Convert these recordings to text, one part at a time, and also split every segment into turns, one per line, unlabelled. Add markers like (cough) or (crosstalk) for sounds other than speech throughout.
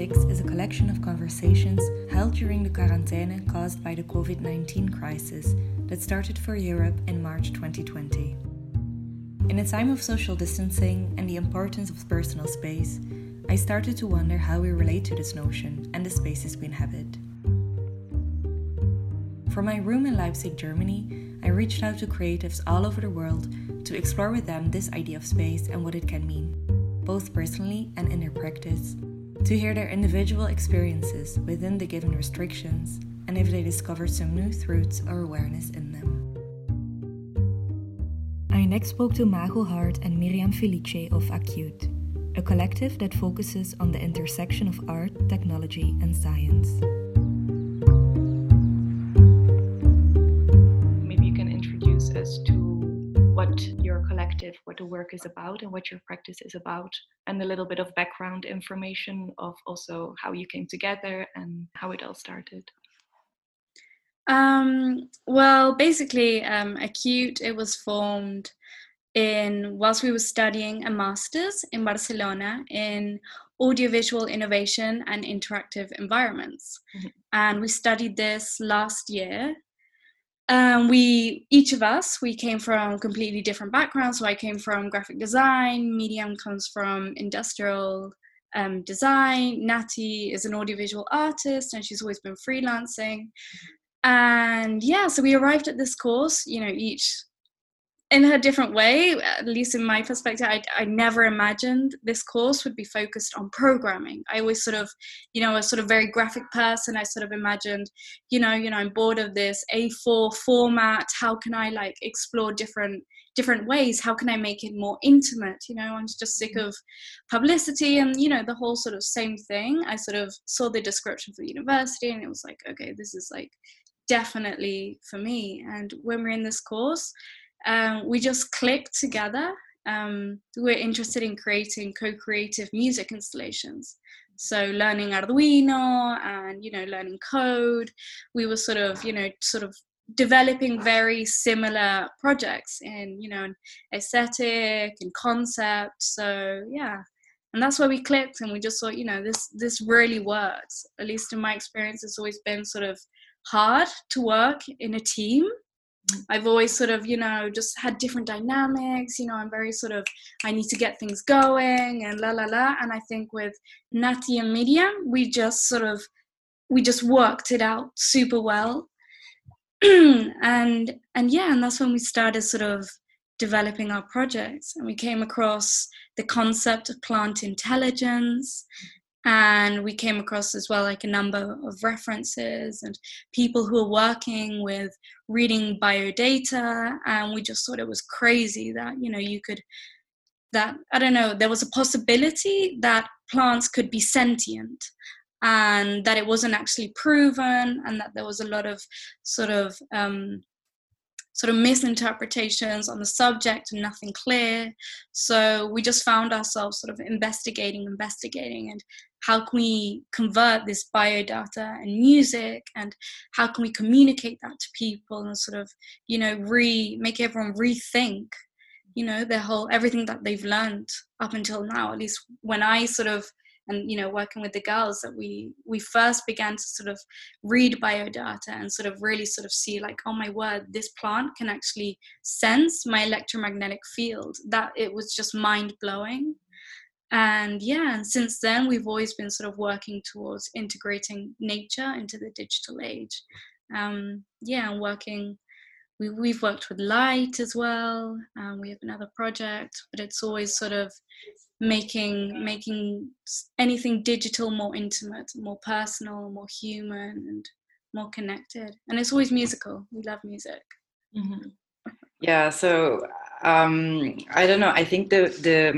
6 is a collection of conversations held during the quarantine caused by the COVID 19 crisis that started for Europe in March 2020. In a time of social distancing and the importance of personal space, I started to wonder how we relate to this notion and the spaces we inhabit. From my room in Leipzig, Germany, I reached out to creatives all over the world to explore with them this idea of space and what it can mean, both personally and in their practice, to hear their individual experiences within the given restrictions and if they discovered some new truths or awareness in them. I next spoke to Mago Hart and Miriam Felice of Acute, a collective that focuses on the intersection of art, technology, and science.
Work is about, and what your practice is about, and a little bit of background information of also how you came together and how it all started.
Um, well, basically, um, Acute, it was formed in whilst we were studying a master's in Barcelona in audiovisual innovation and interactive environments. Mm-hmm. And we studied this last year um, we each of us we came from completely different backgrounds. So i came from graphic design Miriam comes from industrial um, design natty is an audiovisual artist and she's always been freelancing. And yeah so we arrived at this course you know each in a different way, at least in my perspective, I, I never imagined this course would be focused on programming. I always sort of, you know, a sort of very graphic person. I sort of imagined, you know, you know, I'm bored of this A4 format. How can I like explore different different ways? How can I make it more intimate? You know, I'm just sick mm. of publicity and you know the whole sort of same thing. I sort of saw the description for the university and it was like, okay, this is like definitely for me. And when we're in this course um, we just clicked together. Um, we're interested in creating co-creative music installations. So learning Arduino and you know learning code, we were sort of you know sort of developing very similar projects in you know aesthetic and concept. So yeah, and that's where we clicked and we just thought you know this this really works. At least in my experience, it's always been sort of hard to work in a team I've always sort of, you know, just had different dynamics. You know, I'm very sort of, I need to get things going and la la la. And I think with Nati and Miriam, we just sort of, we just worked it out super well. (clears throat) and and yeah, and that's when we started sort of developing our projects. And we came across the concept of plant intelligence and we came across as well like a number of references and people who are working with reading biodata and we just thought it was crazy that you know you could that i don't know there was a possibility that plants could be sentient and that it wasn't actually proven and that there was a lot of sort of um, sort of misinterpretations on the subject and nothing clear. So we just found ourselves sort of investigating, investigating, and how can we convert this biodata and music and how can we communicate that to people and sort of you know re make everyone rethink you know their whole everything that they've learned up until now at least when i sort of and you know working with the girls that we we first began to sort of read biodata and sort of really sort of see like oh my word this plant can actually sense my electromagnetic field that it was just mind blowing and yeah and since then we've always been sort of working towards integrating nature into the digital age. Um, yeah and working we, we've worked with light as well um, we have another project but it's always sort of making making anything digital more intimate more personal more human and more connected. And it's always musical. We love music.
Mm-hmm. yeah so um, i don't know. I think the the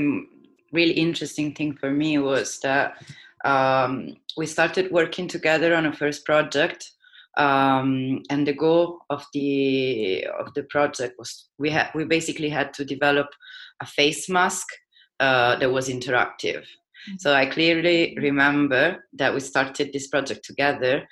really interesting thing for me was that um, we started working together on a first project um, and the goal of the of the project was we had we basically had to develop a face mask uh, that was interactive mm-hmm. so i clearly remember that we started this project together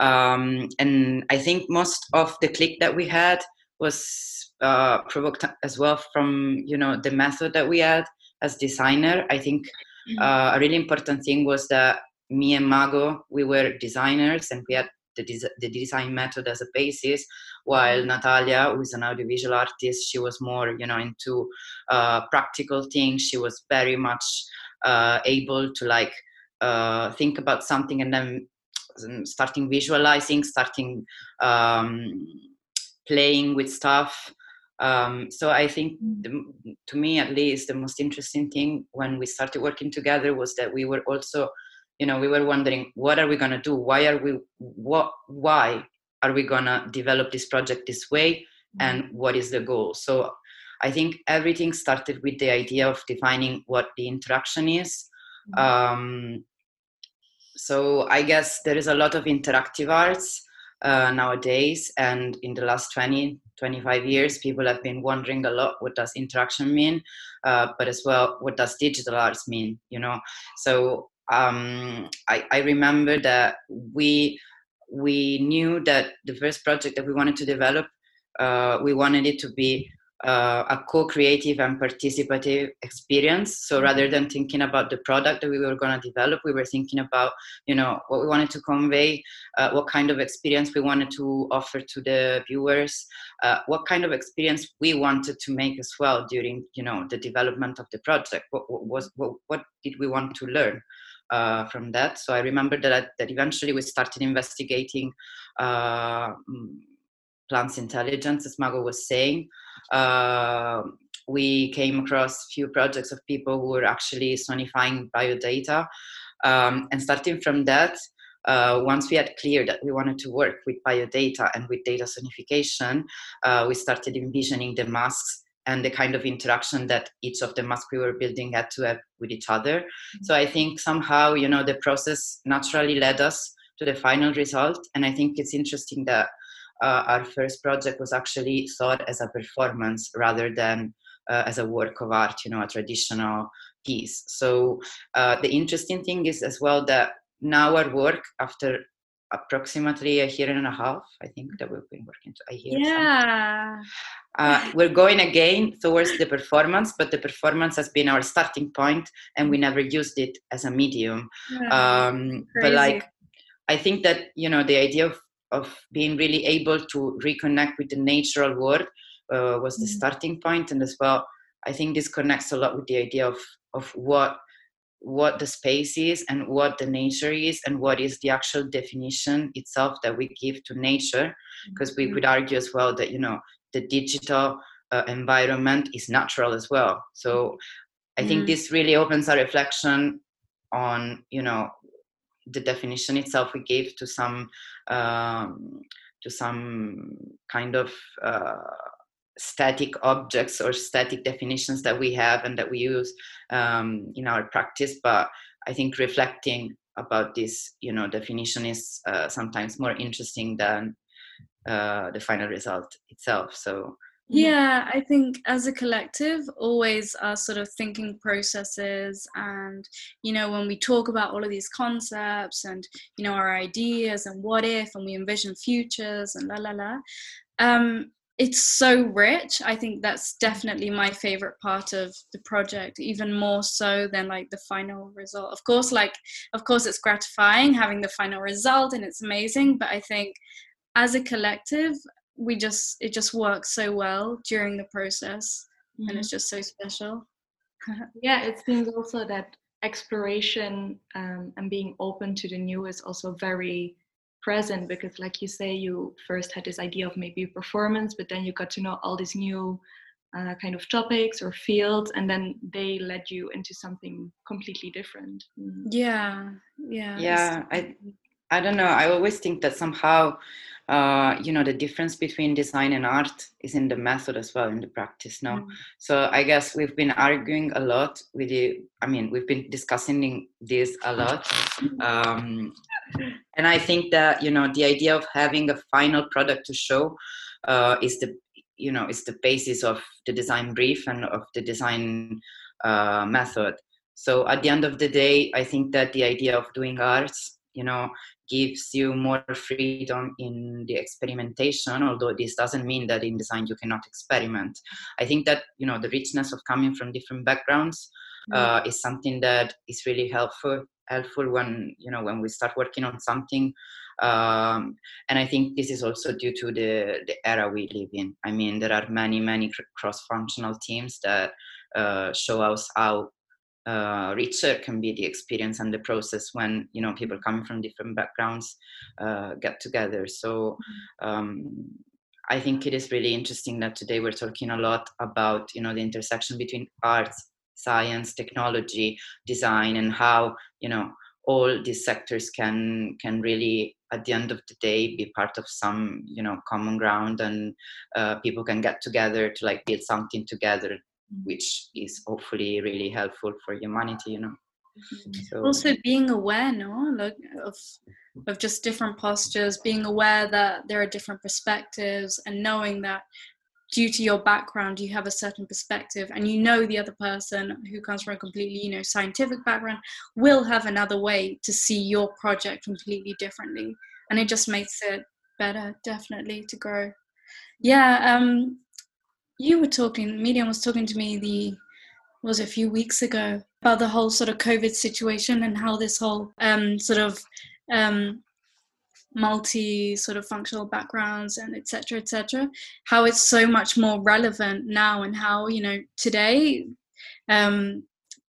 um, and i think most of the click that we had was uh, provoked as well from you know the method that we had as designer i think mm-hmm. uh, a really important thing was that me and Mago, we were designers and we had the, des- the design method as a basis, while Natalia, who is an audiovisual artist, she was more, you know, into uh, practical things. She was very much uh, able to like uh, think about something and then um, starting visualizing, starting um, playing with stuff. Um, so I think, the, to me at least, the most interesting thing when we started working together was that we were also you know we were wondering what are we going to do? Why are we what why are we going to develop this project this way? Mm-hmm. and what is the goal? So i think everything started with the idea of defining what the interaction is. Mm-hmm. um, so i guess there is a lot of interactive arts uh, nowadays and in the last 20 25 years people have been wondering a lot what does interaction mean? Uh, but as well what does digital arts mean you know? So um, I, I remember that we we knew that the first project that we wanted to develop, uh, we wanted it to be uh, a co-creative and participative experience. So rather than thinking about the product that we were going to develop, we were thinking about, you know, what we wanted to convey, uh, what kind of experience we wanted to offer to the viewers, uh, what kind of experience we wanted to make as well during, you know, the development of the project. What, what was what, what did we want to learn? uh, from that. So I remember that that eventually we started investigating uh, mm, plants intelligence, as Mago was saying. Uh, we came across few projects of people who were actually sonifying biodata, um, and starting from that. Uh, once we had clear that we wanted to work with biodata and with data sonification, uh, we started envisioning the masks and the kind of interaction that each of the masks we were building had to have with each other. Mm-hmm. So I think somehow, you know, the process naturally led us to the final result. And I think it's interesting that uh, our first project was actually thought as a performance rather than uh, as a work of art, you know, a traditional piece. So uh, the interesting thing is as well that now our work after approximately a year and a half. I think that we've been working to a year.
Yeah.
Uh, we're going again towards the performance, but the performance has been our starting point, and we never used it as a medium. Yeah, um, but like, I think that you know the idea of of being really able to reconnect with the natural world uh, was the mm. starting point, and as well, I think this connects a lot with the idea of of what what the space is and what the nature is and what is the actual definition itself that we give to nature because we mm-hmm. could argue as well that you know the digital uh, environment is natural as well so i think mm. this really opens a reflection on you know the definition itself we gave to some um, to some kind of uh, static objects or static definitions that we have and that we use um, in our practice. But i think reflecting about this you know definition is uh, sometimes more interesting than uh, the final result itself. So
yeah. I think as a collective always our sort of thinking processes and you know when we talk about all of these concepts and you know our ideas and what if and we envision futures and la la la um, it's so rich. I think that's definitely my favorite part of the project even more so than like the final result. Of course like of course it's gratifying having the final result and it's amazing but i think as a collective we just it just works so well during the process mm-hmm. and it's just so special (laughs)
yeah it seems also that exploration um, and being open to the new is also very present because like you say you first had this idea of maybe performance but then you got to know all these new uh, kind of topics or fields and then they led you into something completely different
mm. yeah yeah
yeah i i don't know i always think that somehow uh, you know the difference between design and art is in the method as well in the practice now mm. so i guess we've been arguing a lot with you i mean we've been discussing this a lot (laughs) um, and i think that you know the idea of having a final product to show uh, is the you know is the basis of the design brief and of the design uh, method so at the end of the day i think that the idea of doing arts you know gives you more freedom in the experimentation although this doesn't mean that in design you cannot experiment i think that you know the richness of coming from different backgrounds mm. uh, is something that is really helpful helpful when you know when we start working on something um, and i think this is also due to the the era we live in i mean there are many many cross functional teams that uh, show us how uh, richer can be the experience and the process when you know people coming from different backgrounds uh, get together. So um, i think it is really interesting that today we're talking a lot about you know the intersection between arts science technology design and how you know all these sectors can can really at the end of the day be part of some you know common ground and uh, people can get together to like build something together which is hopefully really helpful for humanity you know?
Mm-hmm. so, also being aware no? Like of of just different postures being aware that there are different perspectives and knowing that due to your background you have a certain perspective and you know the other person who comes from a completely you know scientific background will have another way to see your project completely differently. And it just makes it better definitely to grow. Yeah um you were talking, Miriam was talking to me the was a few weeks ago about the whole sort of COVID situation and how this whole um, sort of um, multi sort of functional backgrounds and etc etc how it's so much more relevant now and how you know today um,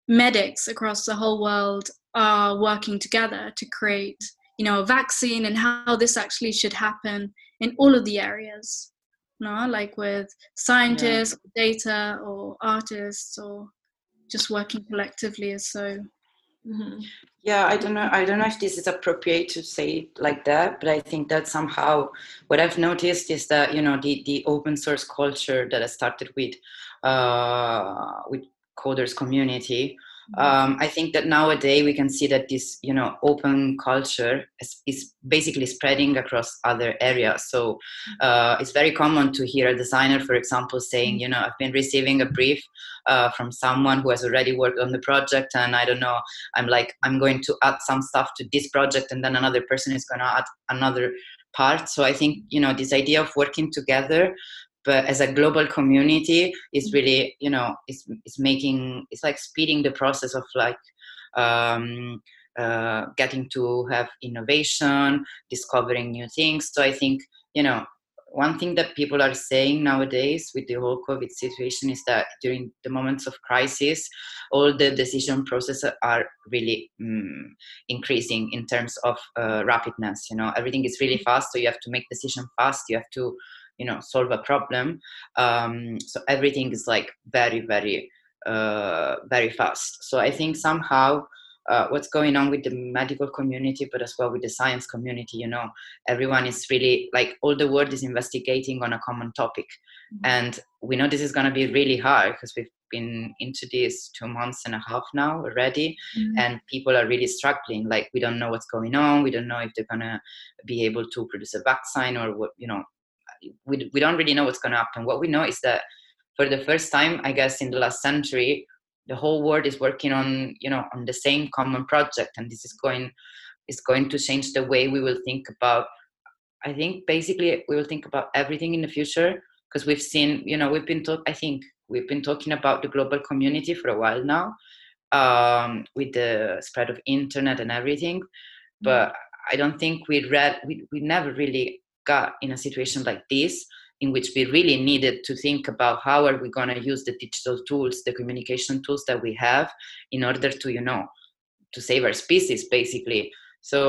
medics across the whole world are working together to create you know a vaccine and how this actually should happen in all of the areas no like with scientists yeah. data or artists or just working collectively is so
mm-hmm. yeah i don't know i don't know if this is appropriate to say like that but i think that somehow what i've noticed is that you know the the open source culture that i started with uh with coders community um, I think that nowadays we can see that this, you know, open culture is, is basically spreading across other areas. So uh, it's very common to hear a designer, for example, saying, you know, I've been receiving a brief uh, from someone who has already worked on the project, and I don't know, I'm like, I'm going to add some stuff to this project, and then another person is going to add another part. So I think, you know, this idea of working together but as a global community it's really you know it's, it's making it's like speeding the process of like um, uh, getting to have innovation discovering new things. So i think you know one thing that people are saying nowadays with the whole covid situation is that during the moments of crisis all the decision processes are really um, increasing in terms of uh, rapidness you know. Everything is really fast so you have to make decision fast. You have to you know solve a problem um, so everything is like very very uh, very fast so i think somehow uh, what's going on with the medical community but as well with the science community you know everyone is really like all the world is investigating on a common topic mm-hmm. and we know this is going to be really hard because we've been into this two months and a half now already mm-hmm. and people are really struggling like we don't know what's going on we don't know if they're going to be able to produce a vaccine or what you know we, we don't really know what's going to happen. What we know is that for the first time, I guess, in the last century, the whole world is working on you know on the same common project, and this is going is going to change the way we will think about. I think basically we will think about everything in the future because we've seen you know we've been talk. I think we've been talking about the global community for a while now um, with the spread of internet and everything, but I don't think we read we, we never really got in a situation like this in which we really needed to think about how are we going to use the digital tools the communication tools that we have in order to you know to save our species basically. So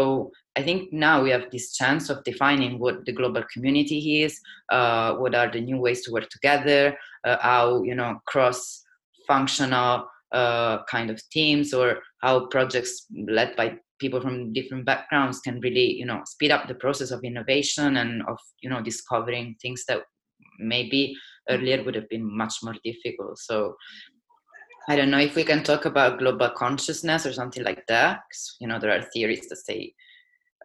i think now we have this chance of defining what the global community is uh, what are the new ways to work together uh, how you know cross functional uh, kind of teams or how projects led by people from different backgrounds can really you know speed up the process of innovation and of you know discovering things that maybe earlier would have been much more difficult. So i don't know if we can talk about global consciousness or something like that you know there are theories that say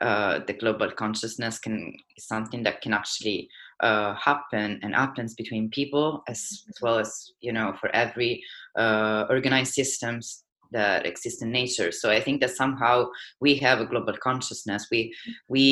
uh, the global consciousness can is something that can actually uh, happen and happens between people as, as well as you know for every uh, organized systems that exist in nature. So i think that somehow we have a global consciousness. We we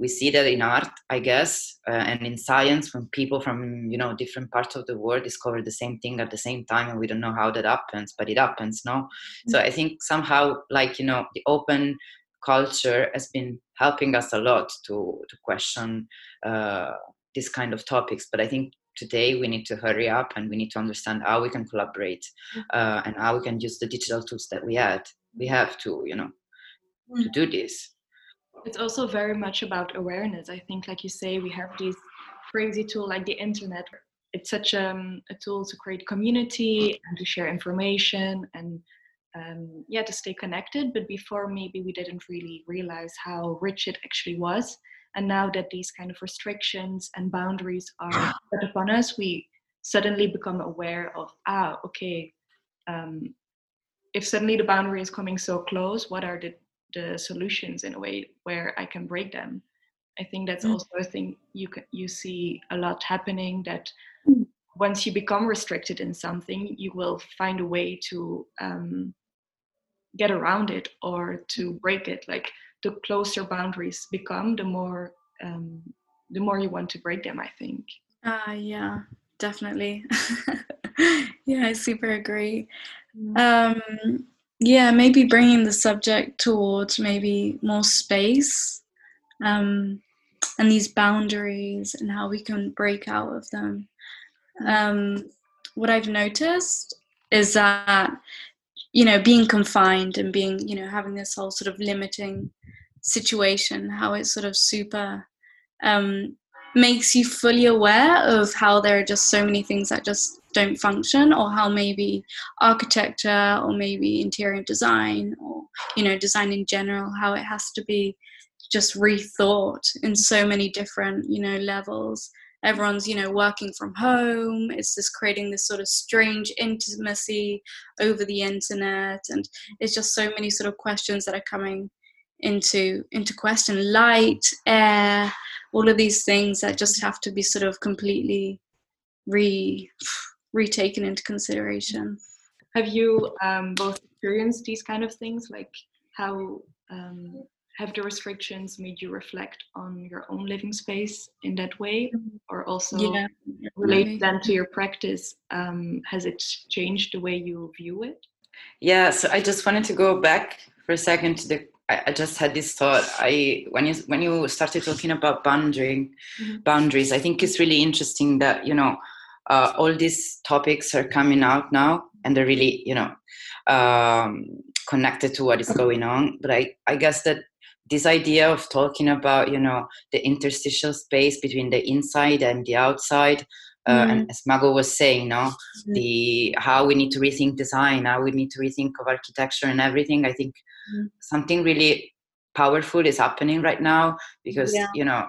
we see that in art i guess uh, and in science when people from you know different parts of the world discover the same thing at the same time and we don't know how that happens but it happens no? Mm-hmm. so i think somehow like you know the open culture has been helping us a lot to to question uh, these kind of topics. But i think today we need to hurry up and we need to understand how we can collaborate mm. uh, and how we can use the digital tools that we had. We have to you know to mm. do this.
It's also very much about awareness. I think like you say we have these crazy tool like the internet. It's such um, a tool to create community and to share information and um, yeah to stay connected. But before maybe we didn't really realize how rich it actually was and now that these kind of restrictions and boundaries are put upon us, we suddenly become aware of, ah, okay, um, if suddenly the boundary is coming so close, what are the, the solutions in a way where I can break them? I think that's mm. also a thing you can, you see a lot happening that mm. once you become restricted in something, you will find a way to um, get around it or to break it. Like the closer boundaries become, the more um, the more you want to break them. I think.
Uh, yeah, definitely. (laughs) yeah, I super agree. Mm. Um, yeah, maybe bringing the subject towards maybe more space um, and these boundaries and how we can break out of them. Um, what I've noticed is that you know being confined and being you know having this whole sort of limiting situation, how it sort of super um, makes you fully aware of how there are just so many things that just don't function, or how maybe architecture, or maybe interior design, or you know, design in general, how it has to be just rethought in so many different you know levels everyone's you know working from home. It's just creating this sort of strange intimacy over the internet. And it's just so many sort of questions that are coming into into question. Light air all of these things that just have to be sort of completely re retaken into consideration.
Have you um, both experienced these kind of things? Like how um, have the restrictions made you reflect on your own living space in that way or also yeah, relate then to your practice um, has it changed the way you view it
yeah so i just wanted to go back for a second to the I, just had this thought. I when you when you started talking about boundary mm-hmm. boundaries, I think it's really interesting that you know uh, all these topics are coming out now, and they're really you know um, connected to what is going on. But I I guess that this idea of talking about you know the interstitial space between the inside and the outside uh, mm. and as Mago was saying, no, mm. the how we need to rethink design, how we need to rethink of architecture and everything. I think mm. something really powerful is happening right now because yeah. you know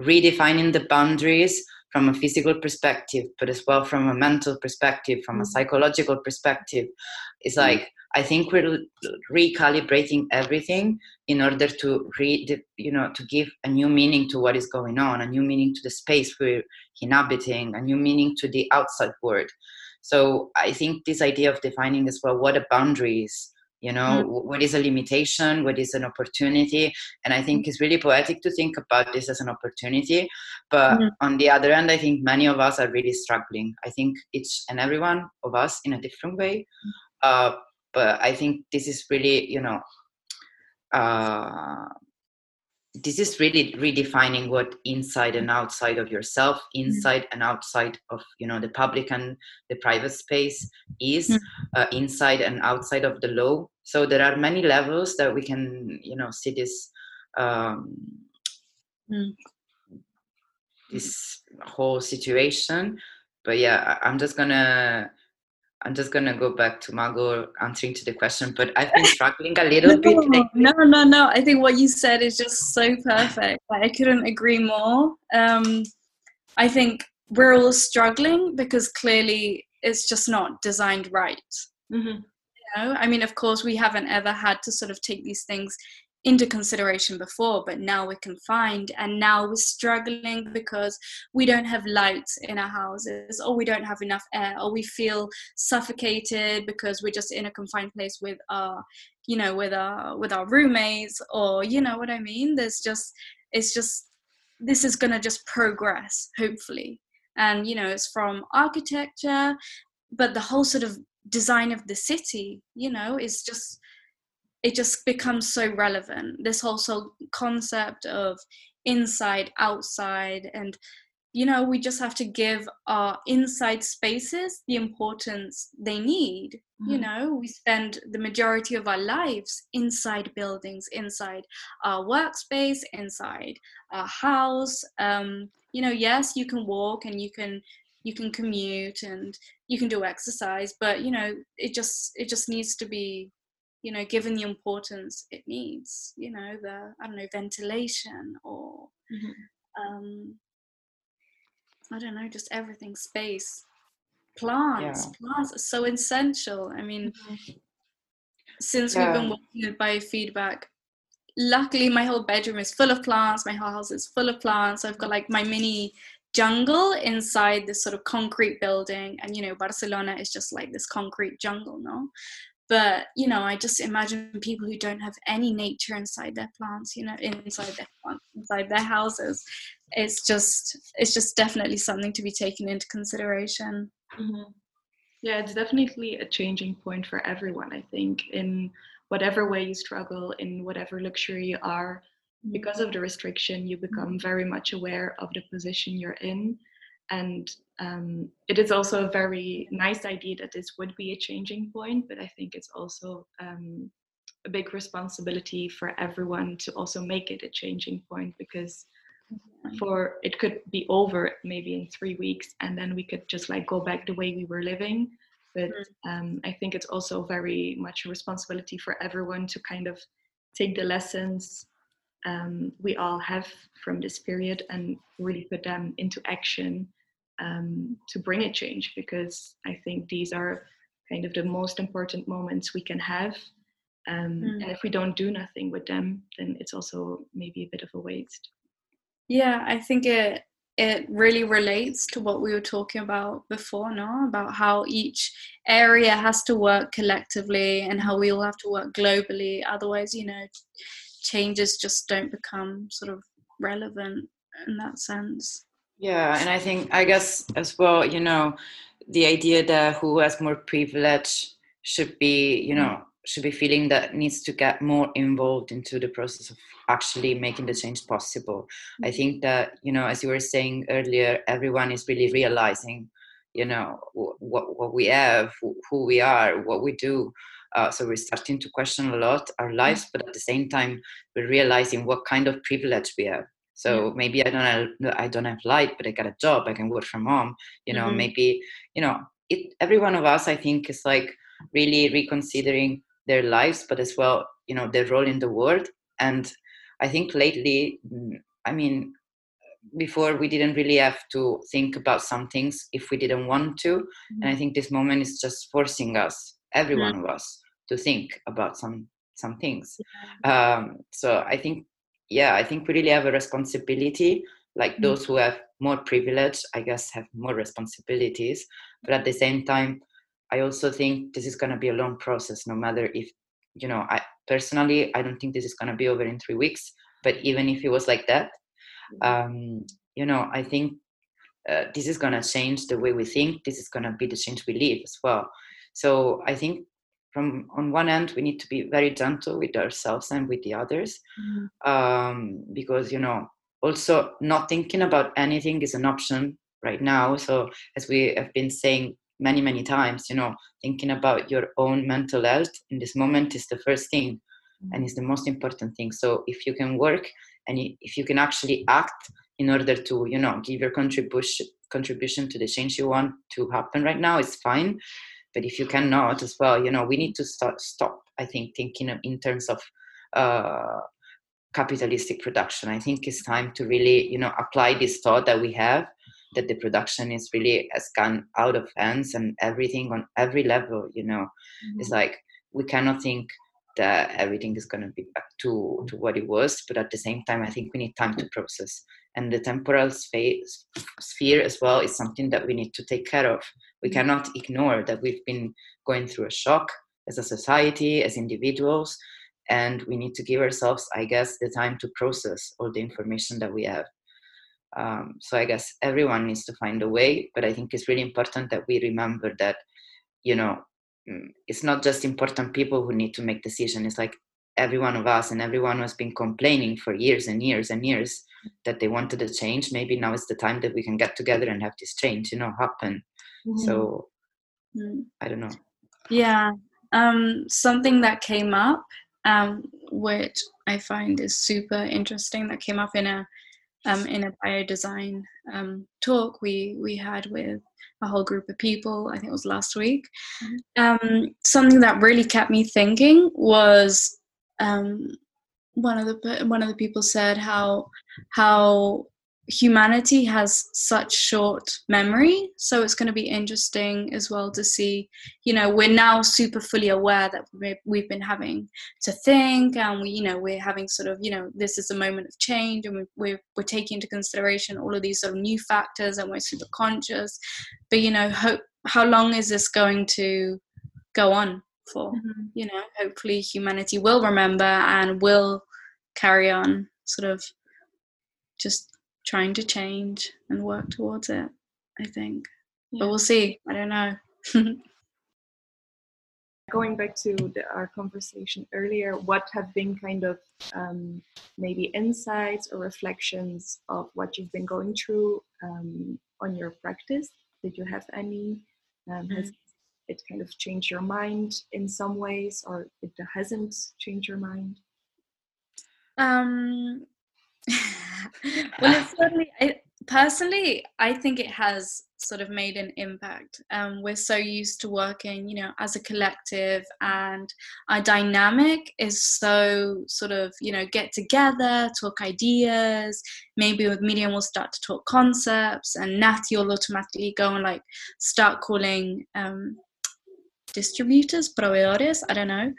redefining the boundaries from a physical perspective, but as well from a mental perspective, from a psychological perspective, is mm. like I think we're recalibrating everything in order to read, you know, to give a new meaning to what is going on, a new meaning to the space we're inhabiting, a new meaning to the outside world. So I think this idea of defining as well what a boundary is, you know, mm. what is a limitation, what is an opportunity, and I think it's really poetic to think about this as an opportunity. But mm. on the other end, I think many of us are really struggling. I think each and every one of us in a different way. Mm. Uh, but i think this is really you know uh, this is really redefining what inside and outside of yourself mm-hmm. inside mm-hmm. and outside of you know the public and the private space is mm-hmm. uh, inside and outside of the law so there are many levels that we can you know see this um, mm. this whole situation but yeah i'm just gonna I'm just gonna go back to Mago answering to the question, but I've been struggling a little no, bit.
No, no, no. I think what you said is just so perfect. I couldn't agree more. Um, I think we're all struggling because clearly it's just not designed right. Mm-hmm. You know, I mean, of course, we haven't ever had to sort of take these things into consideration before but now we can find and now we're struggling because we don't have lights in our houses or we don't have enough air or we feel suffocated because we're just in a confined place with our you know with our with our roommates or you know what i mean? There's just it's just this is going to just progress hopefully. And you know it's from architecture but the whole sort of design of the city you know is just it just becomes so relevant. This whole so concept of inside outside and you know we just have to give our inside spaces the importance they need. Mm-hmm. you know we spend the majority of our lives inside buildings inside our workspace inside our house. Um, you know yes you can walk and you can you can commute and you can do exercise but you know it just it just needs to be you know given the importance it needs you know the i don't know ventilation or mm-hmm. um i don't know just everything space plants yeah. plants are so essential i mean mm-hmm. since yeah. we've been working with biofeedback luckily my whole bedroom is full of plants my whole house is full of plants i've got like my mini jungle inside this sort of concrete building and you know barcelona is just like this concrete jungle no but you know i just imagine people who don't have any nature inside their plants you know inside their plants, inside their houses it's just it's just definitely something to be taken into consideration
mm-hmm. yeah it's definitely a changing point for everyone i think in whatever way you struggle in whatever luxury you are mm-hmm. because of the restriction you become very much aware of the position you're in and um, it is also a very nice idea that this would be a changing point but i think it's also um, a big responsibility for everyone to also make it a changing point because for it could be over maybe in three weeks and then we could just like go back the way we were living. But um, i think it's also very much a responsibility for everyone to kind of take the lessons um, we all have from this period and really put them into action um, to bring a change because I think these are kind of the most important moments we can have. Um, mm. And if we don't do nothing with them, then it's also maybe a bit of a waste.
Yeah, I think it it really relates to what we were talking about before, no? About how each area has to work collectively and how we all have to work globally. Otherwise, you know, changes just don't become sort of relevant in that sense.
Yeah, and I think I guess as well, you know, the idea that who has more privilege should be, you know, should be feeling that needs to get more involved into the process of actually making the change possible. I think that, you know, as you were saying earlier, everyone is really realizing, you know, what what we have, who we are, what we do. Uh, so we're starting to question a lot our lives, but at the same time, we're realizing what kind of privilege we have so yeah. maybe i don't have i don't have light but i got a job i can work from home you know mm-hmm. maybe you know it, every one of us i think is like really reconsidering their lives but as well you know their role in the world and i think lately mm, i mean before we didn't really have to think about some things if we didn't want to mm-hmm. and i think this moment is just forcing us every mm-hmm. one of us to think about some some things yeah. um, so i think yeah, I think we really have a responsibility. Like mm-hmm. those who have more privilege, I guess, have more responsibilities. But at the same time, I also think this is going to be a long process, no matter if, you know, I personally, I don't think this is going to be over in three weeks. But even if it was like that, um, you know, I think uh, this is going to change the way we think. This is going to be the change we live as well. So I think from on one end we need to be very gentle with ourselves and with the others mm-hmm. um, because you know also not thinking about anything is an option right now so as we have been saying many many times you know thinking about your own mental health in this moment is the first thing mm-hmm. and is the most important thing so if you can work and if you can actually act in order to you know give your contribution contribution to the change you want to happen right now it's fine but if you cannot as well you know we need to start stop i think thinking in terms of uh, capitalistic production i think it's time to really you know apply this thought that we have that the production is really has gone out of hands and everything on every level you know mm-hmm. it's like we cannot think that everything is going to be back to, to what it was. But at the same time, I think we need time to process. And the temporal space, sphere as well is something that we need to take care of. We mm-hmm. cannot ignore that we've been going through a shock as a society, as individuals, and we need to give ourselves, I guess, the time to process all the information that we have. Um, so I guess everyone needs to find a way, but I think it's really important that we remember that, you know, mm, it's not just important people who need to make decisions. It's like every one of us and everyone who has been complaining for years and years and years that they wanted a change. Maybe now is the time that we can get together and have this change, you know, happen. Mm-hmm. So mm-hmm. I don't know.
Yeah. Um, something that came up, um, which I find is super interesting, that came up in a um, in a biodesign um, talk we we had with a whole group of people. I think it was last week. Mm-hmm. Um, something that really kept me thinking was um, one of the one of the people said how how humanity has such short memory so it's going to be interesting as well to see you know we're now super fully aware that we've been having to think and we you know we're having sort of you know this is a moment of change and we're we're taking into consideration all of these sort of new factors and we're super conscious but you know hope how long is this going to go on for mm-hmm. you know hopefully humanity will remember and will carry on sort of just trying to change and work towards it i think. Yeah. but we'll see. I don't know. (laughs)
Going back to the, our conversation earlier what have been kind of um, maybe insights or reflections of what you've been going through um, on your practice? Did you have any? Um, has it kind of changed your mind in some ways or it hasn't changed your mind?
Um (laughs) well, it's certainly, I, personally, I think it has sort of made an impact. Um, we're so used to working, you know, as a collective, and our dynamic is so sort of, you know, get together, talk ideas. Maybe with Miriam, we'll start to talk concepts, and Natty will automatically go and like start calling um, distributors, proveedores, I don't know,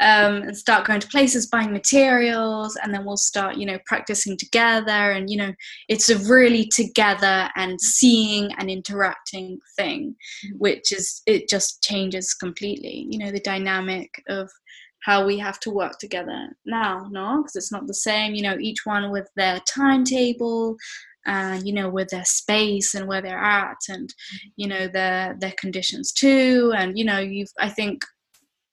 um, and start going to places, buying materials, and then we'll start, you know, practicing together. And, you know, it's a really together and seeing and interacting thing, mm-hmm. which is, it just changes completely, you know, the dynamic of how we have to work together now, no? Because it's not the same, you know, each one with their timetable and you know with their space and where they're at and mm-hmm. you know their their conditions too. And you know you've i think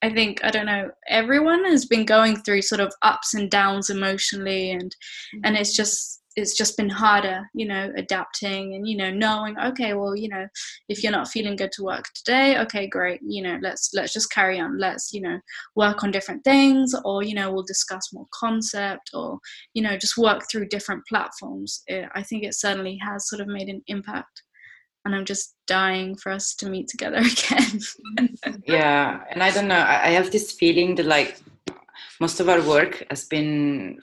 i think i don't know everyone has been going through sort of ups and downs emotionally and and it's mm-hmm. just it's just been harder, you know, adapting and you know knowing okay, well, you know, if you're not feeling good to work today, okay, great, you know, let's let's just carry on. Let's you know work on different things, or you know, we'll discuss more concept, or you know, just work through different platforms. It, I think it certainly has sort of made an impact, and I'm just dying for us to meet together (laughs) again.
yeah, and I don't know. I have this feeling that like most of our work has been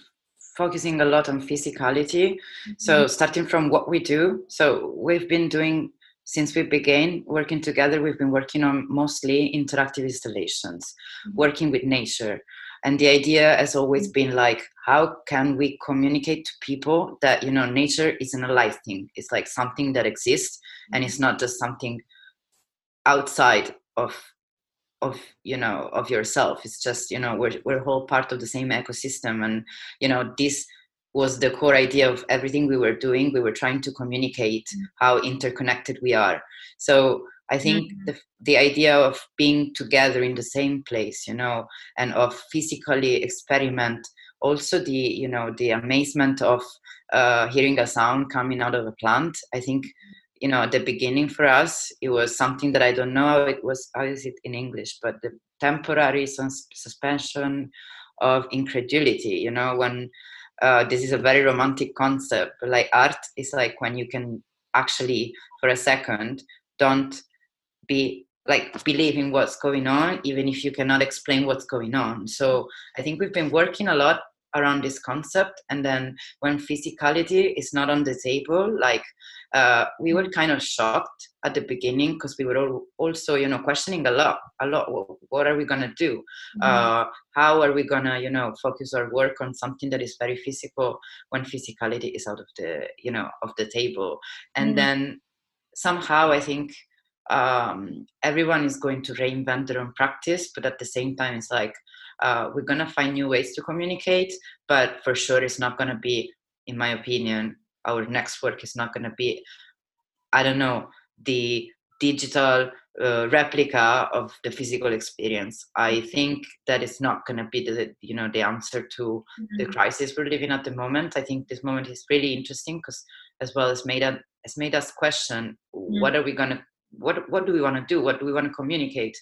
focusing a lot on physicality. Mm-hmm. So starting from what we do. So we've been doing since we began working together. We've been working on mostly interactive installations, mm-hmm. working with nature. And the idea has always mm-hmm. been like, how can we communicate to people that you know nature isn't a life thing? It's like something that exists, and it's not just something outside of of you know of yourself it's just you know we're we're whole part of the same ecosystem and you know this was the core idea of everything we were doing we were trying to communicate mm-hmm. how interconnected we are so i think mm-hmm. the, the idea of being together in the same place you know and of physically experiment also the you know the amazement of uh, hearing a sound coming out of a plant i think you know the beginning for us it was something that i don't know it was how is it in english but the temporary sus- suspension of incredulity you know when uh, this is a very romantic concept like art is like when you can actually for a second don't be like believe in what's going on even if you cannot explain what's going on. So i think we've been working a lot around this concept and then when physicality is not on the table like uh, we were kind of shocked at the beginning because we were all also you know questioning a lot a lot what are we going to do mm-hmm. uh, how are we going to you know focus our work on something that is very physical when physicality is out of the you know of the table and mm-hmm. then somehow i think um, everyone is going to reinvent their own practice but at the same time it's like uh, we're going to find new ways to communicate but for sure it's not going to be in my opinion our next work is not going to be i don't know the digital uh, replica of the physical experience. I think that is not going to be the you know the answer to mm-hmm. the crisis we're living at the moment. I think this moment is really interesting because as well as made us has made us question mm-hmm. what are we going to what what do we want to do? What do we want to communicate?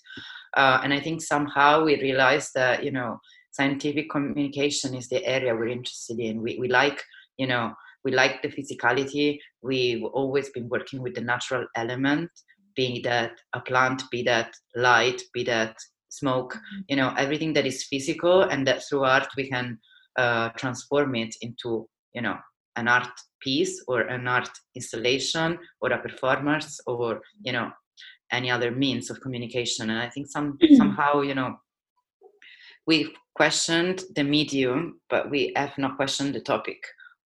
Uh, and i think somehow we realized that you know scientific communication is the area we're interested in. We, we like you know we like the physicality we've always been working with the natural element be that a plant be that light be that smoke mm-hmm. you know everything that is physical and that through art we can uh, transform it into you know an art piece or an art installation or a performance or you know any other means of communication and i think some mm-hmm. somehow you know we've questioned the medium but we have not questioned the topic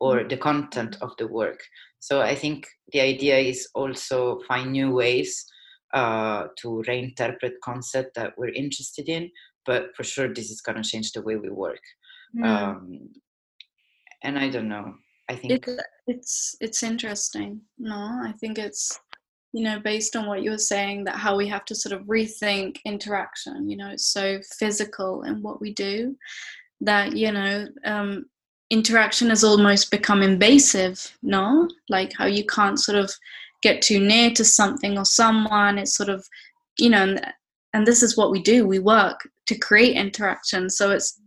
or mm-hmm. the content of the work so i think the idea is also find new ways uh, to reinterpret concept that we're interested in but for sure this is going to change the way we work mm. um, and i don't know I think
it's it's it's interesting. No, I think it's you know based on what you were saying that how we have to sort of rethink interaction. You know, it's so physical in what we do that you know um, interaction has almost become invasive. No, like how you can't sort of get too near to something or someone. It's sort of you know, and, and this is what we do. We work to create interaction. So it's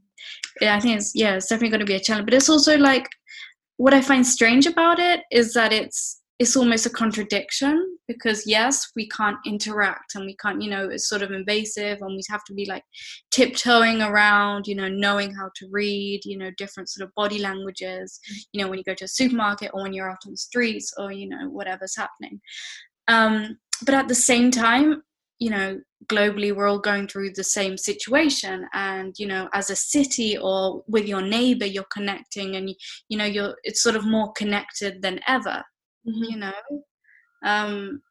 I think it's yeah, it's definitely going to be a challenge. But it's also like what I find strange about it is that it's it's almost a contradiction because yes we can't interact and we can't you know it's sort of invasive and we have to be like tiptoeing around you know knowing how to read you know different sort of body languages you know when you go to a supermarket or when you're out on the streets or you know whatever's happening um, but at the same time you know globally we're all going through the same situation and you know as a city or with your neighbor you're connecting and you know you're it's sort of more connected than ever mm-hmm. you know um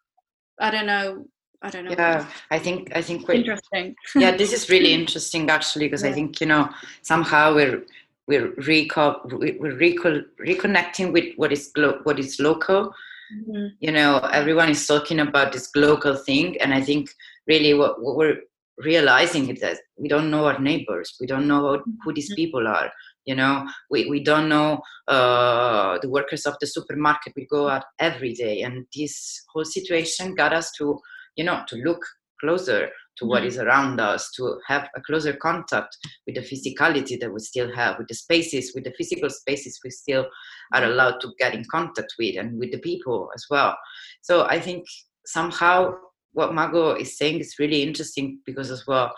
i don't know i don't know
yeah i think i think
we're interesting
yeah this is really (laughs) interesting actually because yeah. i think you know somehow we're we're, reco- we're reco- reconnecting with what is glo- what is local mm-hmm. you know everyone is talking about this global thing and i think really what, what we're realizing is that we don't know our neighbors we don't know who these mm-hmm. people are you know we, we don't know uh, the workers of the supermarket we go out every day and this whole situation got us to you know to look closer to what mm-hmm. is around us to have a closer contact with the physicality that we still have with the spaces with the physical spaces we still are mm-hmm. allowed to get in contact with and with the people as well so i think somehow what mago is saying is really interesting because as well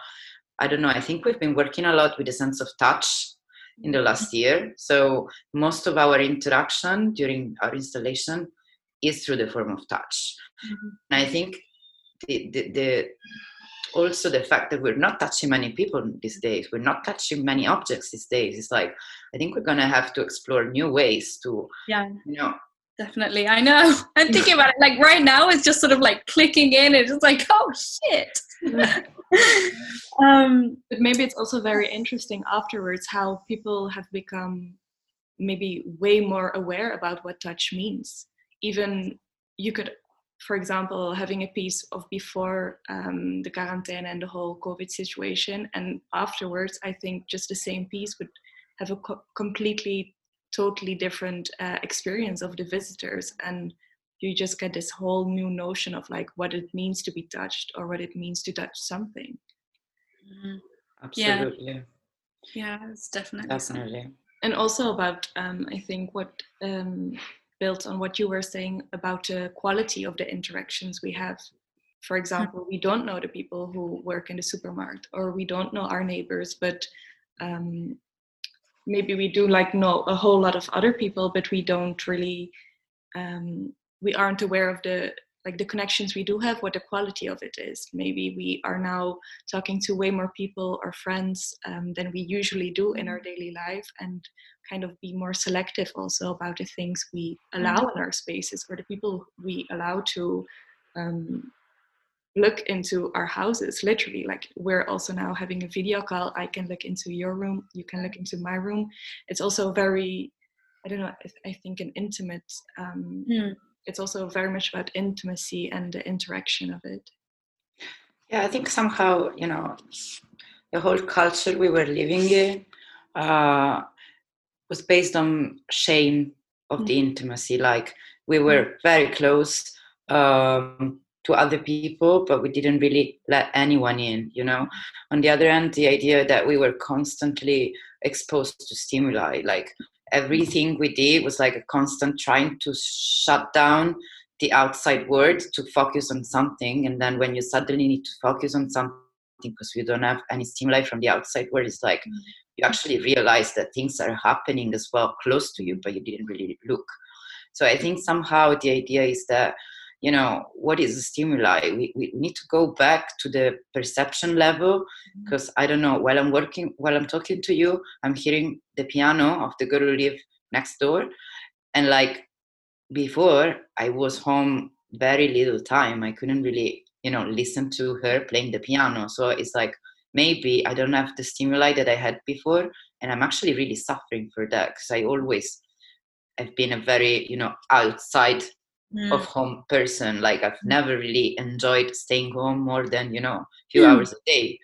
i don't know i think we've been working a lot with a sense of touch in the last year. So most of our interaction during our installation is through the form of touch. Mm-hmm. and i think the, the, the also the fact that we're not touching many people these days we're not touching many objects these days it's like i think we're going to have to explore new ways to
yeah.
you know.
Definitely i know. (laughs) I'm thinking about it like right now it's just sort of like clicking in it's just like oh shit (laughs)
um but maybe it's also very interesting afterwards how people have become maybe way more aware about what touch means. Even you could for example, having a piece of before um, the quarantine and the whole COVID situation, and afterwards, I think just the same piece would have a co- completely, totally different uh, experience of the visitors, and you just get this whole new notion of like what it means to be touched or what it means to touch something.
Mm-hmm. Absolutely.
Yeah. yeah, it's definitely
definitely. Something.
And also about, um, I think what um, built on what you were saying about the quality of the interactions we have. For example, we don't know the people who work in the supermarket, or we don't know our neighbors, but um, maybe we do like know a whole lot of other people, but we don't really um, we aren't aware of the like the connections we do have what the quality of it is. Maybe we are now talking to way more people or friends um, than we usually do in our daily life and kind of be more selective also about the things we allow in our spaces or the people we allow to um, look into our houses literally. Like we're also now having a video call. I can look into your room. You can look into my room. It's also very i don't know i think an intimate um, mm. It's also very much about intimacy and the interaction of it
yeah i think somehow you know the whole culture we were living in uh, was based on shame of mm. the intimacy like we were mm. very close um, to other people, but we didn't really let anyone in, you know. On the other hand, the idea that we were constantly exposed to stimuli, like everything we did was like a constant trying to shut down the outside world to focus on something. And then when you suddenly need to focus on something because you don't have any stimuli from the outside world, it's like mm-hmm. you actually realize that things are happening as well close to you, but you didn't really look. So I think somehow the idea is that you know what is the stimuli? We, we need to go back to the perception level because mm-hmm. i don't know while i'm working while i'm talking to you i'm hearing the piano of the girl who live next door. And like before i was home very little time. I couldn't really you know listen to her playing the piano. So it's like maybe i don't have the stimuli that i had before and i'm actually really suffering for that because i always have been a very you know outside mm. of home person like i've mm. never really enjoyed staying home more than you know a few mm. hours a day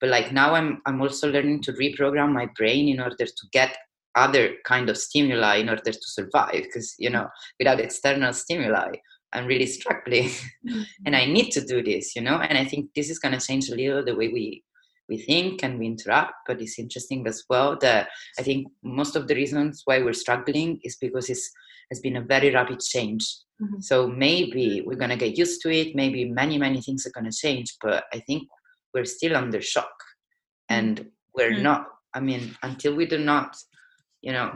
but like now i'm i'm also learning to reprogram my brain in order to get other kind of stimuli in order to survive because you know without external stimuli i'm really struggling mm. (laughs) and i need to do this you know and i think this is going to change a little the way we we think and we interact but it's interesting as well that i think most of the reasons why we're struggling is because it's has been a very rapid change Mm-hmm. So maybe we're going to get used to it. Maybe many, many things are going to change, but I think we're still under shock. Mm-hmm. And we're mm-hmm. not, I mean, until we do not, you know,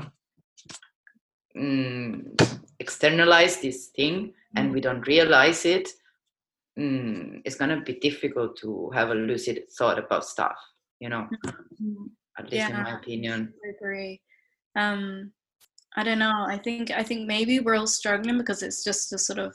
mm, externalize this thing and mm-hmm. we don't realize it, mm, it's going to be difficult to have a lucid thought about stuff, you know, mm-hmm. at least yeah, in my opinion.
I agree. Um, I don't know. I think I think maybe we're all struggling because it's just a sort of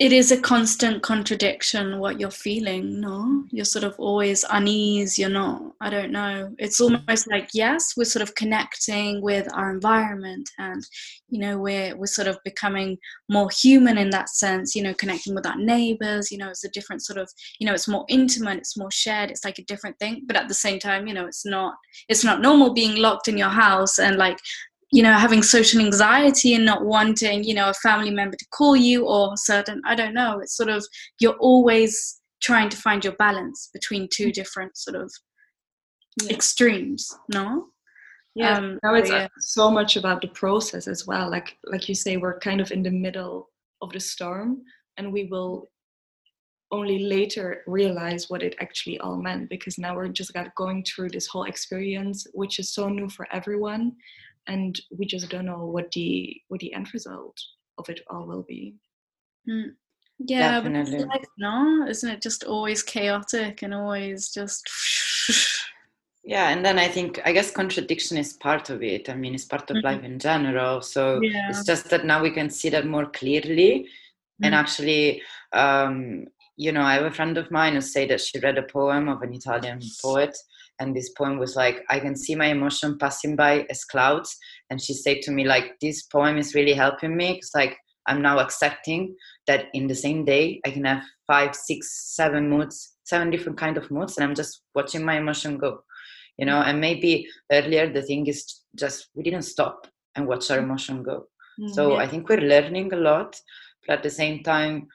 it is a constant contradiction what you're feeling no? You're sort of always unease you're not i don't know. It's mm. almost like yes we're sort of connecting with our environment and you know we're we're sort of becoming more human in that sense you know connecting with our neighbors you know it's a different sort of you know it's more intimate it's more shared it's like a different thing. But at the same time you know it's not it's not normal being locked in your house and like you know having social anxiety and not wanting you know a family member to call you or certain i don't know it's sort of you're always trying to find your balance between two mm. different sort of yeah. extremes no
yeah um, now it's yeah. so much about the process as well like like you say we're kind of in the middle of the storm and we will only later realize what it actually all meant because now we're just got going through this whole experience which is so new for everyone and we just don't know what the what the end result of it all will be
mm. yeah Definitely. Life, no isn't it just always chaotic and always just (laughs)
yeah and then i think i guess contradiction is part of it i mean it's part of mm-hmm. life in general so yeah. it's just that now we can see that more clearly mm-hmm. and actually um, you know i have a friend of mine who say that she read a poem of an italian poet and this poem was like i can see my emotion passing by as clouds. And she said to me like this poem is really helping me it's like i'm now accepting that in the same day i can have five six seven moods seven different kind of moods and i'm just watching my emotion go you know? And maybe earlier the thing is just we didn't stop and watch our emotion go. Mm-hmm. so i think we're learning a lot but at the same time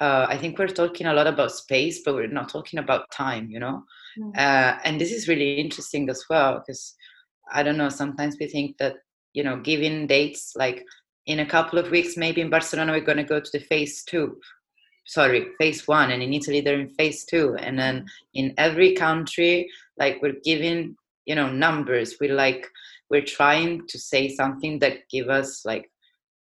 uh, i think we're talking a lot about space but we're not talking about time you know mm. uh, and this is really interesting as well because i don't know sometimes we think that you know giving dates like in a couple of weeks maybe in barcelona we're going to go to the phase two. Sorry phase one and in italy they're in phase two. And then in every country like we're giving you know numbers. We're like we're trying to say something that give us like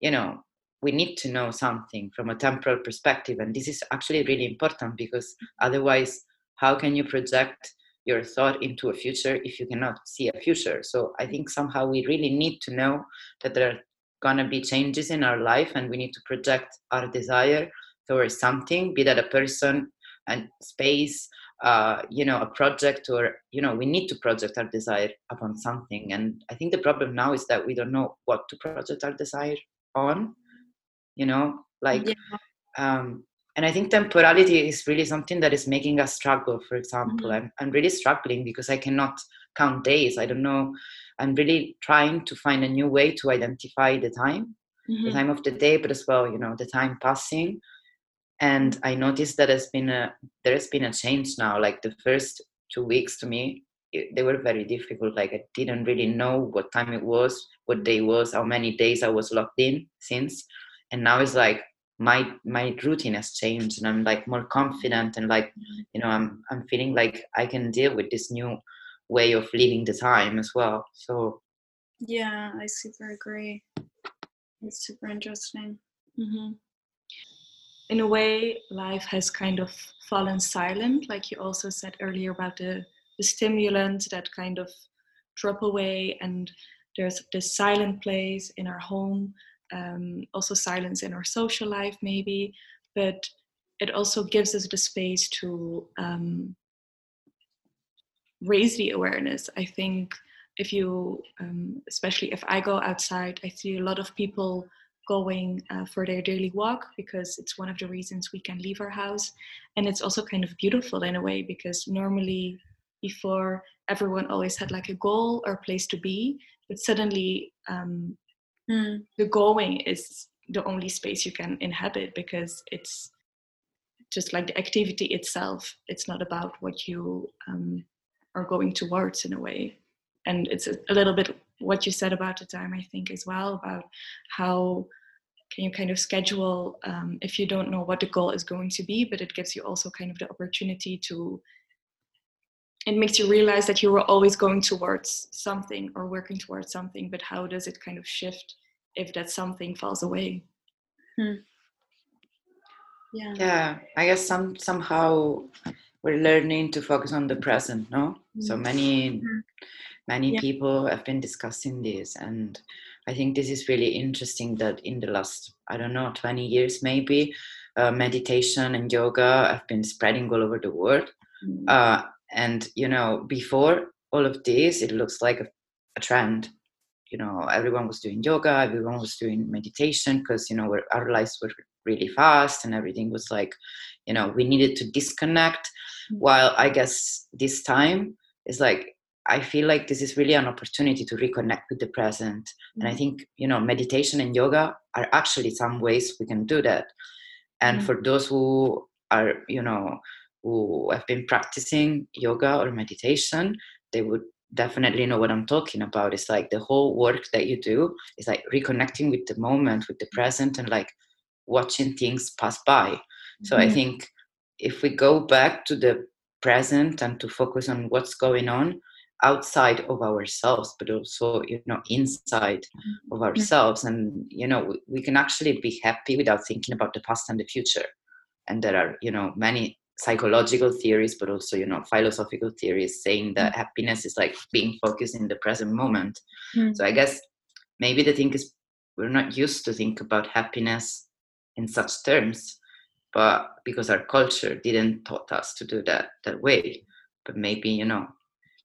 you know we need to know something from a temporal perspective. And this is actually really important because otherwise how can you project your thought into a future if you cannot see a future so i think somehow we really need to know that there are going to be changes in our life and we need to project our desire towards something be that a person and space uh, you know a project or you know we need to project our desire upon something and i think the problem now is that we don't know what to project our desire on you know like yeah. um and i think temporality is really something that is making us struggle for example. Mm-hmm. I'm, I'm really struggling because i cannot count days. I don't know. I'm really trying to find a new way to identify the time mm-hmm. the time of the day but as well you know the time passing. And i noticed that has been a there has been a change now. Like the first two weeks to me it, they were very difficult. Like i didn't really know what time it was what day was how many days i was locked in since. And now it's like my my routine has changed and i'm like more confident and like you know i'm i'm feeling like i can deal with this new way of living the time as well so.
Yeah i super agree. It's super interesting. Mm-hmm.
in a way life has kind of fallen silent like you also said earlier about the the stimulant that kind of drop away and there's this silent place in our home um, also silence in our social life maybe but it also gives us the space to um, raise the awareness. I think if you um, especially if i go outside i see a lot of people going uh, for their daily walk because it's one of the reasons we can leave our house. And it's also kind of beautiful in a way because normally before everyone always had like a goal or a place to be but suddenly um, mm. the going is the only space you can inhabit because it's just like the activity itself it's not about what you um, are going towards in a way and it's a, a, little bit what you said about the time i think as well about how can you kind of schedule um, if you don't know what the goal is going to be but it gives you also kind of the opportunity to it makes you realize that you were always going towards something or working towards something but how does it kind of shift if that something falls away hmm.
yeah yeah i guess some somehow we're learning to focus on the present no mm-hmm. so many mm-hmm. many yeah. people have been discussing this and i think this is really interesting that in the last i don't know 20 years maybe uh, meditation and yoga have been spreading all over the world mm-hmm. uh, and you know before all of this it looks like a, a trend you know everyone was doing yoga everyone was doing meditation because you know our lives were really fast and everything was like you know we needed to disconnect mm-hmm. while i guess this time is like i feel like this is really an opportunity to reconnect with the present mm-hmm. and i mm-hmm. think you know meditation and yoga are actually some ways we can do that and mm-hmm. for those who are you know who have been practicing yoga or meditation, they would definitely know what I'm talking about. It's like the whole work that you do is like reconnecting with the moment, with the present, and like watching things pass by. Mm-hmm. So I mm-hmm. think if we go back to the present and to focus on what's going on outside of ourselves but also you know inside of mm-hmm. ourselves and you know we, we can actually be happy without thinking about the past and the future and there are you know many psychological theories but also you know philosophical theories saying that mm. happiness is like being focused in the present moment mm. so i guess maybe the thing is we're not used to think about happiness in such terms but because our culture didn't taught us to do that that way but maybe you know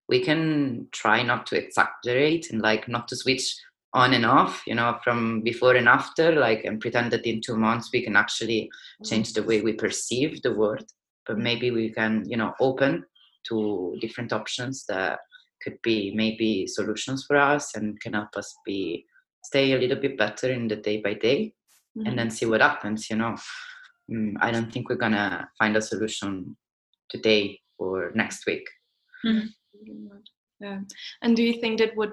we can try not to exaggerate and like not to switch on and off you know from before and after like and pretend that in two months we can actually change the way we perceive the world but maybe we can you know open to different options that could be maybe solutions for us and can help us be stay a little bit better in the day by day mm-hmm. and then see what happens you know mm, i don't think we're gonna find a solution today or next week
mm-hmm. yeah and do you think that would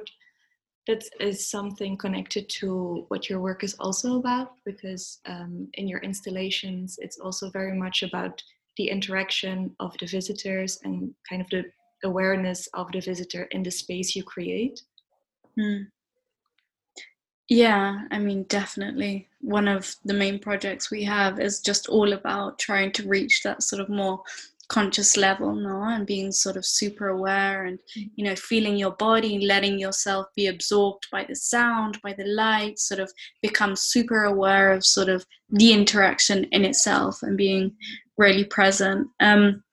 that is something connected to what your work is also about because um, in your installations it's also very much about the interaction of the visitors and kind of the awareness of the visitor in the space you create?
Hmm. Yeah, I mean, definitely. One of the main projects we have is just all about trying to reach that sort of more conscious level no and being sort of super aware and mm. you know feeling your body letting yourself be absorbed by the sound by the light sort of become super aware of sort of the interaction in itself and being really present um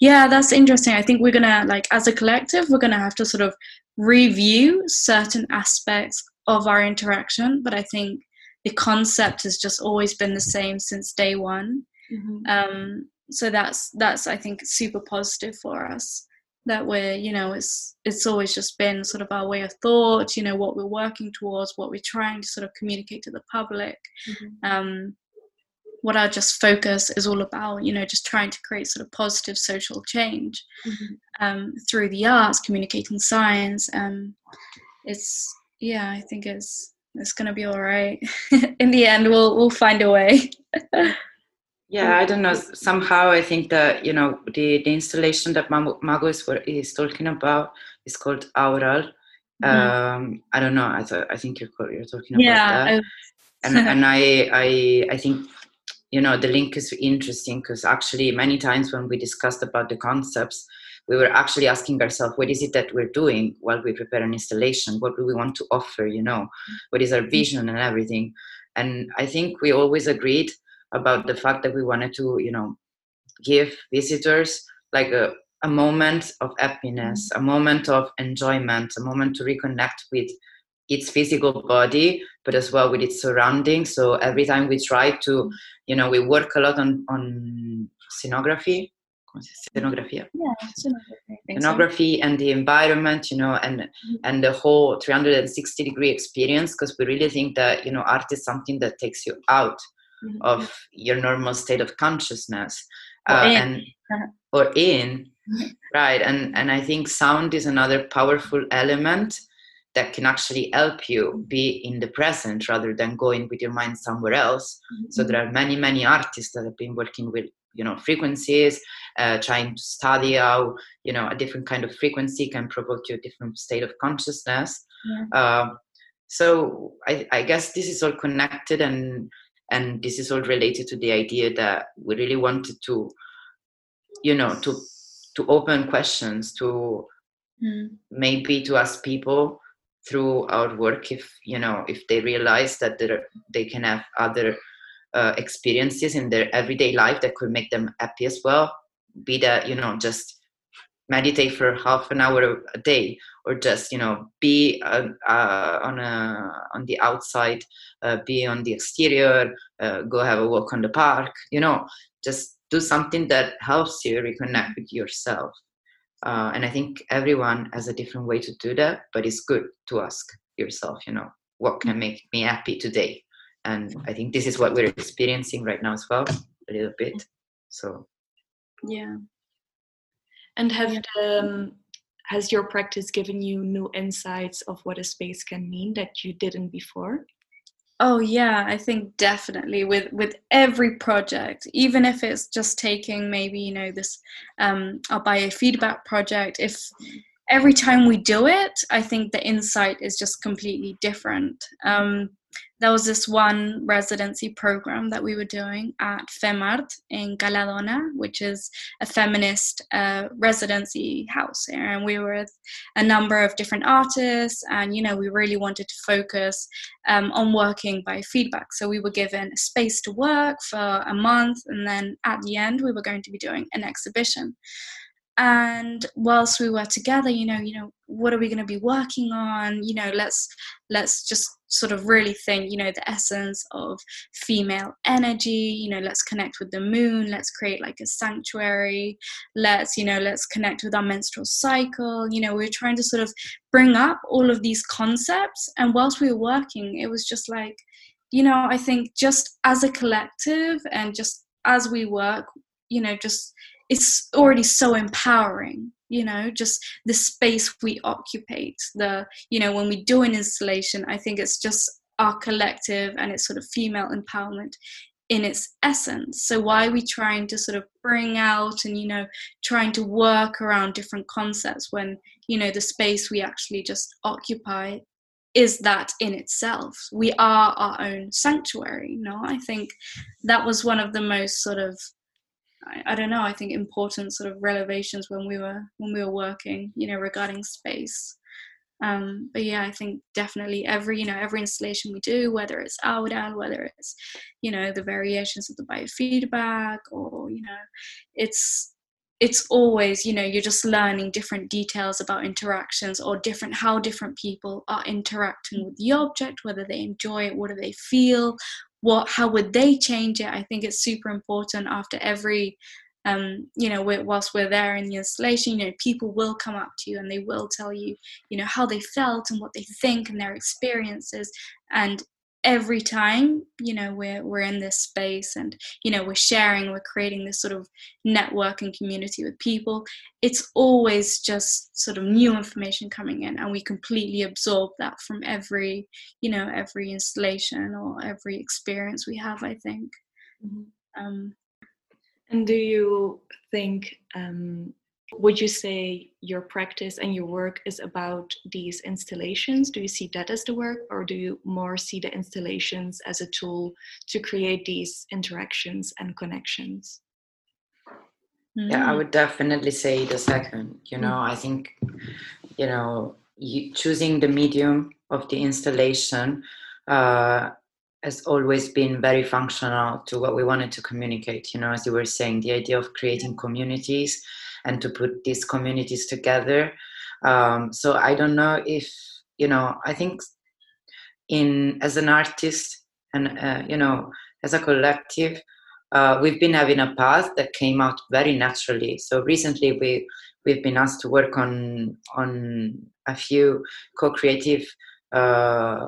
yeah that's interesting i think we're gonna like as a collective we're gonna have to sort of review certain aspects of our interaction but i think the concept has just always been the same since day one mm-hmm. um so that's that's i think super positive for us that we're you know it's it's always just been sort of our way of thought you know what we're working towards what we're trying to sort of communicate to the public mm-hmm. um, what our just focus is all about you know just trying to create sort of positive social change mm-hmm. um, through the arts communicating science um, it's yeah i think it's it's gonna be all right (laughs) in the end we'll we'll find a way (laughs)
yeah i don't know. Somehow i think that you know the, the installation that mago is, is talking about is called aural. Mm-hmm. um i don't know. I thought i think you're, you're talking about yeah, that. And, and i i i think you know the link is interesting because actually many times when we discussed about the concepts we were actually asking ourselves what is it that we're doing while we prepare an installation? What do we want to offer? You know what is our mm-hmm. vision and everything. And i think we always agreed about the fact that we wanted to you know give visitors like a, a moment of happiness a moment of enjoyment a moment to reconnect with its physical body but as well with its surroundings so every time we try to you know we work a lot on on scenography scenography
yeah
scenography so. and the environment you know and mm-hmm. and the whole 360 degree experience because we really think that you know art is something that takes you out mm-hmm. of your normal state of consciousness uh, and or in. Right and and i think sound is another powerful element that can actually help you be in the present rather than going with your mind somewhere else. Mm-hmm. so there are many many artists that have been working with you know frequencies uh, trying to study how you know a different kind of frequency can provoke you a different state of consciousness. Yeah. uh, so I, I, guess this is all connected and and this is all related to the idea that we really wanted to you know to to open questions to mm. maybe to ask people through our work if you know if they realize that they can have other uh, experiences in their everyday life that could make them happy as well be that you know just meditate for half an hour a day or just you know be uh, uh, on a on the outside uh, be on the exterior uh, go have a walk on the park you know just do something that helps you reconnect with yourself. Uh, and i think everyone has a different way to do that but it's good to ask yourself you know what can make me happy today? And i think this is what we're experiencing right now as well a little bit so.
Yeah
and have um, has your practice given you new insights of what a space can mean that you didn't before?
Oh yeah, I think definitely with with every project, even if it's just taking maybe you know this um, our biofeedback project, if every time we do it, I think the insight is just completely different. Um, there was this one residency program that we were doing at FemArt in Ca la Dona, which is a feminist uh, residency house here. And we were with a number of different artists, and you know, we really wanted to focus um, on working biofeedback. So we were given a space to work for a month, and then at the end, we were going to be doing an exhibition and whilst we were together you know you know what are we going to be working on you know let's let's just sort of really think you know the essence of female energy you know let's connect with the moon let's create like a sanctuary let's you know let's connect with our menstrual cycle. You know we we're trying to sort of bring up all of these concepts and whilst we were working it was just like you know i think just as a collective and just as we work you know just it's already so empowering you know just the space we occupy the you know when we do an installation i think it's just our collective and it's sort of female empowerment in its essence. So why are we trying to sort of bring out and you know trying to work around different concepts when you know the space we actually just occupy is that in itself? We are our own sanctuary no i think that was one of the most sort of I, I, don't know i think important sort of revelations when we were when we were working you know regarding space. Um, but yeah i think definitely every you know every installation we do whether it's Audal, whether it's you know the variations of the biofeedback or you know it's it's always you know you're just learning different details about interactions or different how different people are interacting with the object whether they enjoy it what do they feel what how would they change it? I think it's super important after every um, you know whilst we're there in the installation you know people will come up to you and they will tell you you know how they felt and what they think and their experiences. And every time you know we're we're in this space and you know we're sharing we're creating this sort of network and community with people it's always just sort of new information coming in and we completely absorb that from every you know every installation or every experience we have i think mm-hmm. um,
and do you think um, would you say your practice and your work is about these installations? Do you see that as the work, or do you more see the installations as a tool to create these interactions and connections?
Yeah, I hmm. would definitely say the second. You know, I think, you know, you, choosing the medium of the installation uh, has always been very functional to what we wanted to communicate. You know, as you were saying, the idea of creating communities and to put these communities together. Um, so I don't know if you know. I think in as an artist and uh, you know as a collective, uh, we've been having a path that came out very naturally. So recently we we've been asked to work on on a few co-creative uh,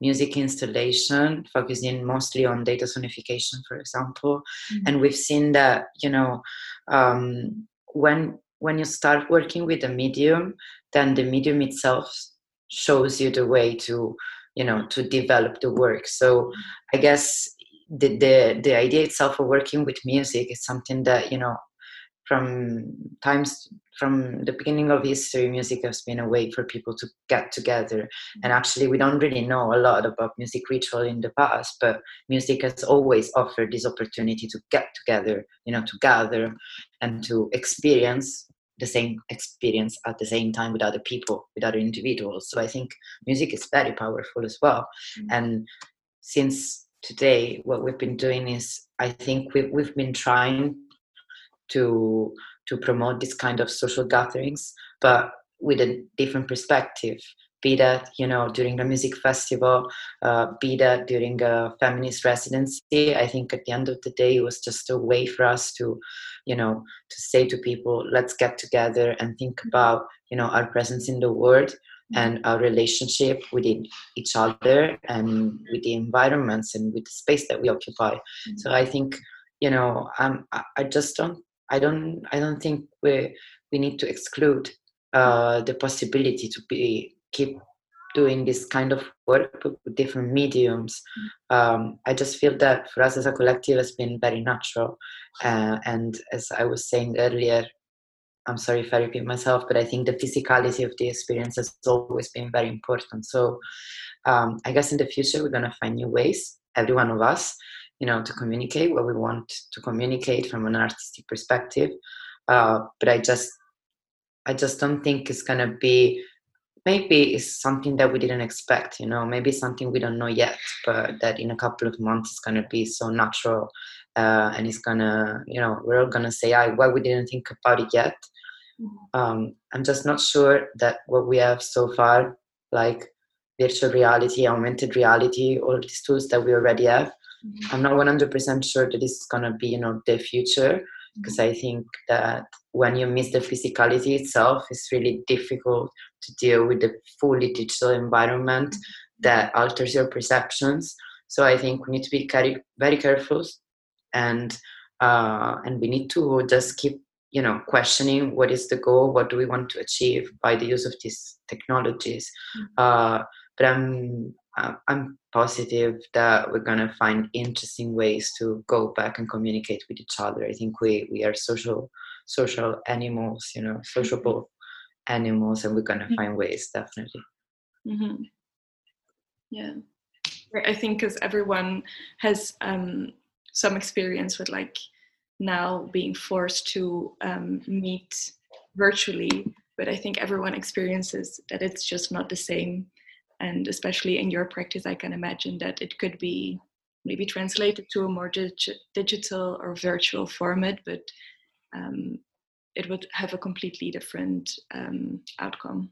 music installation focusing mostly on data sonification for example mm-hmm. and we've seen that you know um, when when you start working with a medium then the medium itself shows you the way to you know to develop the work. So i guess the the, the idea itself of working with music is something that you know from times from the beginning of history music has been a way for people to get together. And actually we don't really know a lot about music ritual in the past but music has always offered this opportunity to get together you know to gather and to experience the same experience at the same time with other people with other individuals. So i think music is very powerful as well. Mm-hmm. and since today what we've been doing is i think we've, we've been trying to to promote this kind of social gatherings, but with a different perspective. Be that you know during the music festival, uh, be that during a feminist residency. I think at the end of the day, it was just a way for us to, you know, to say to people, let's get together and think about you know our presence in the world and our relationship with each other and with the environments and with the space that we occupy. Mm-hmm. So I think you know um, I just don't I don't I don't think we we need to exclude uh, the possibility to be keep doing this kind of work with different mediums. Mm. Um, I just feel that for us as a collective has been very natural, uh, and as I was saying earlier, I'm sorry if I repeat myself, but I think the physicality of the experience has always been very important. So um, I guess in the future we're gonna find new ways, every one of us, you know to communicate what we want to communicate from an artistic perspective uh, but i just i just don't think it's gonna be maybe it's something that we didn't expect you know maybe something we don't know yet but that in a couple of months it's gonna be so natural uh, and it's gonna you know we're all gonna say I, why we didn't think about it yet mm-hmm. um, i'm just not sure that what we have so far like virtual reality augmented reality all these tools that we already have. I'm not 100% sure that this is going to be, you know, the future because mm-hmm. I think that when you miss the physicality itself, it's really difficult to deal with the fully digital environment mm-hmm. that alters your perceptions. So I think we need to be very, careful, and uh, and we need to just keep, you know, questioning what is the goal, what do we want to achieve by the use of these technologies. Mm-hmm. Uh, but I'm I'm positive that we're gonna find interesting ways to go back and communicate with each other. I think we we are social social animals, you know, sociable animals, and we're gonna mm-hmm. find ways definitely.
Mm-hmm. yeah i think because everyone has um, some experience with like now being forced to um, meet virtually but i think everyone experiences that it's just not the same and especially in your practice i can imagine that it could be maybe translated to a more dig- digital or virtual format but um, it would have a completely different um, outcome.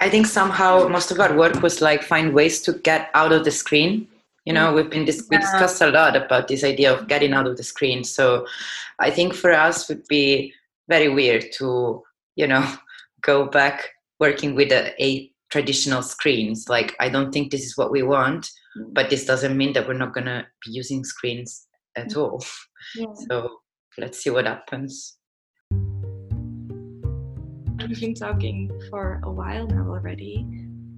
I think somehow most of our work was like find ways to get out of the screen. You know we've been dis- we discussed a lot about this idea of getting out of the screen. So i think for us would be very weird to you know (laughs) go back working with a, a traditional screens. Like i don't think this is what we want mm. but this doesn't mean that we're not going to be using screens at mm. all. Yeah. (laughs) so let's see what happens.
We've been talking for a while now already.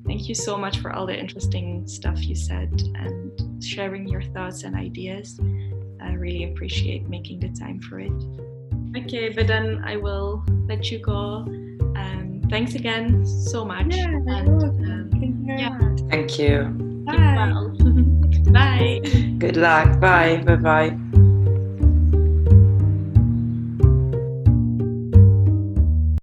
Thank you so much for all the interesting stuff you said and sharing your thoughts and ideas. I really appreciate making the time for it. Okay but then i will let you go thanks again so much.
Yeah, and, um,
yeah. Thank you.
Bye. (laughs)
Bye.
Good luck. Bye. Bye bye.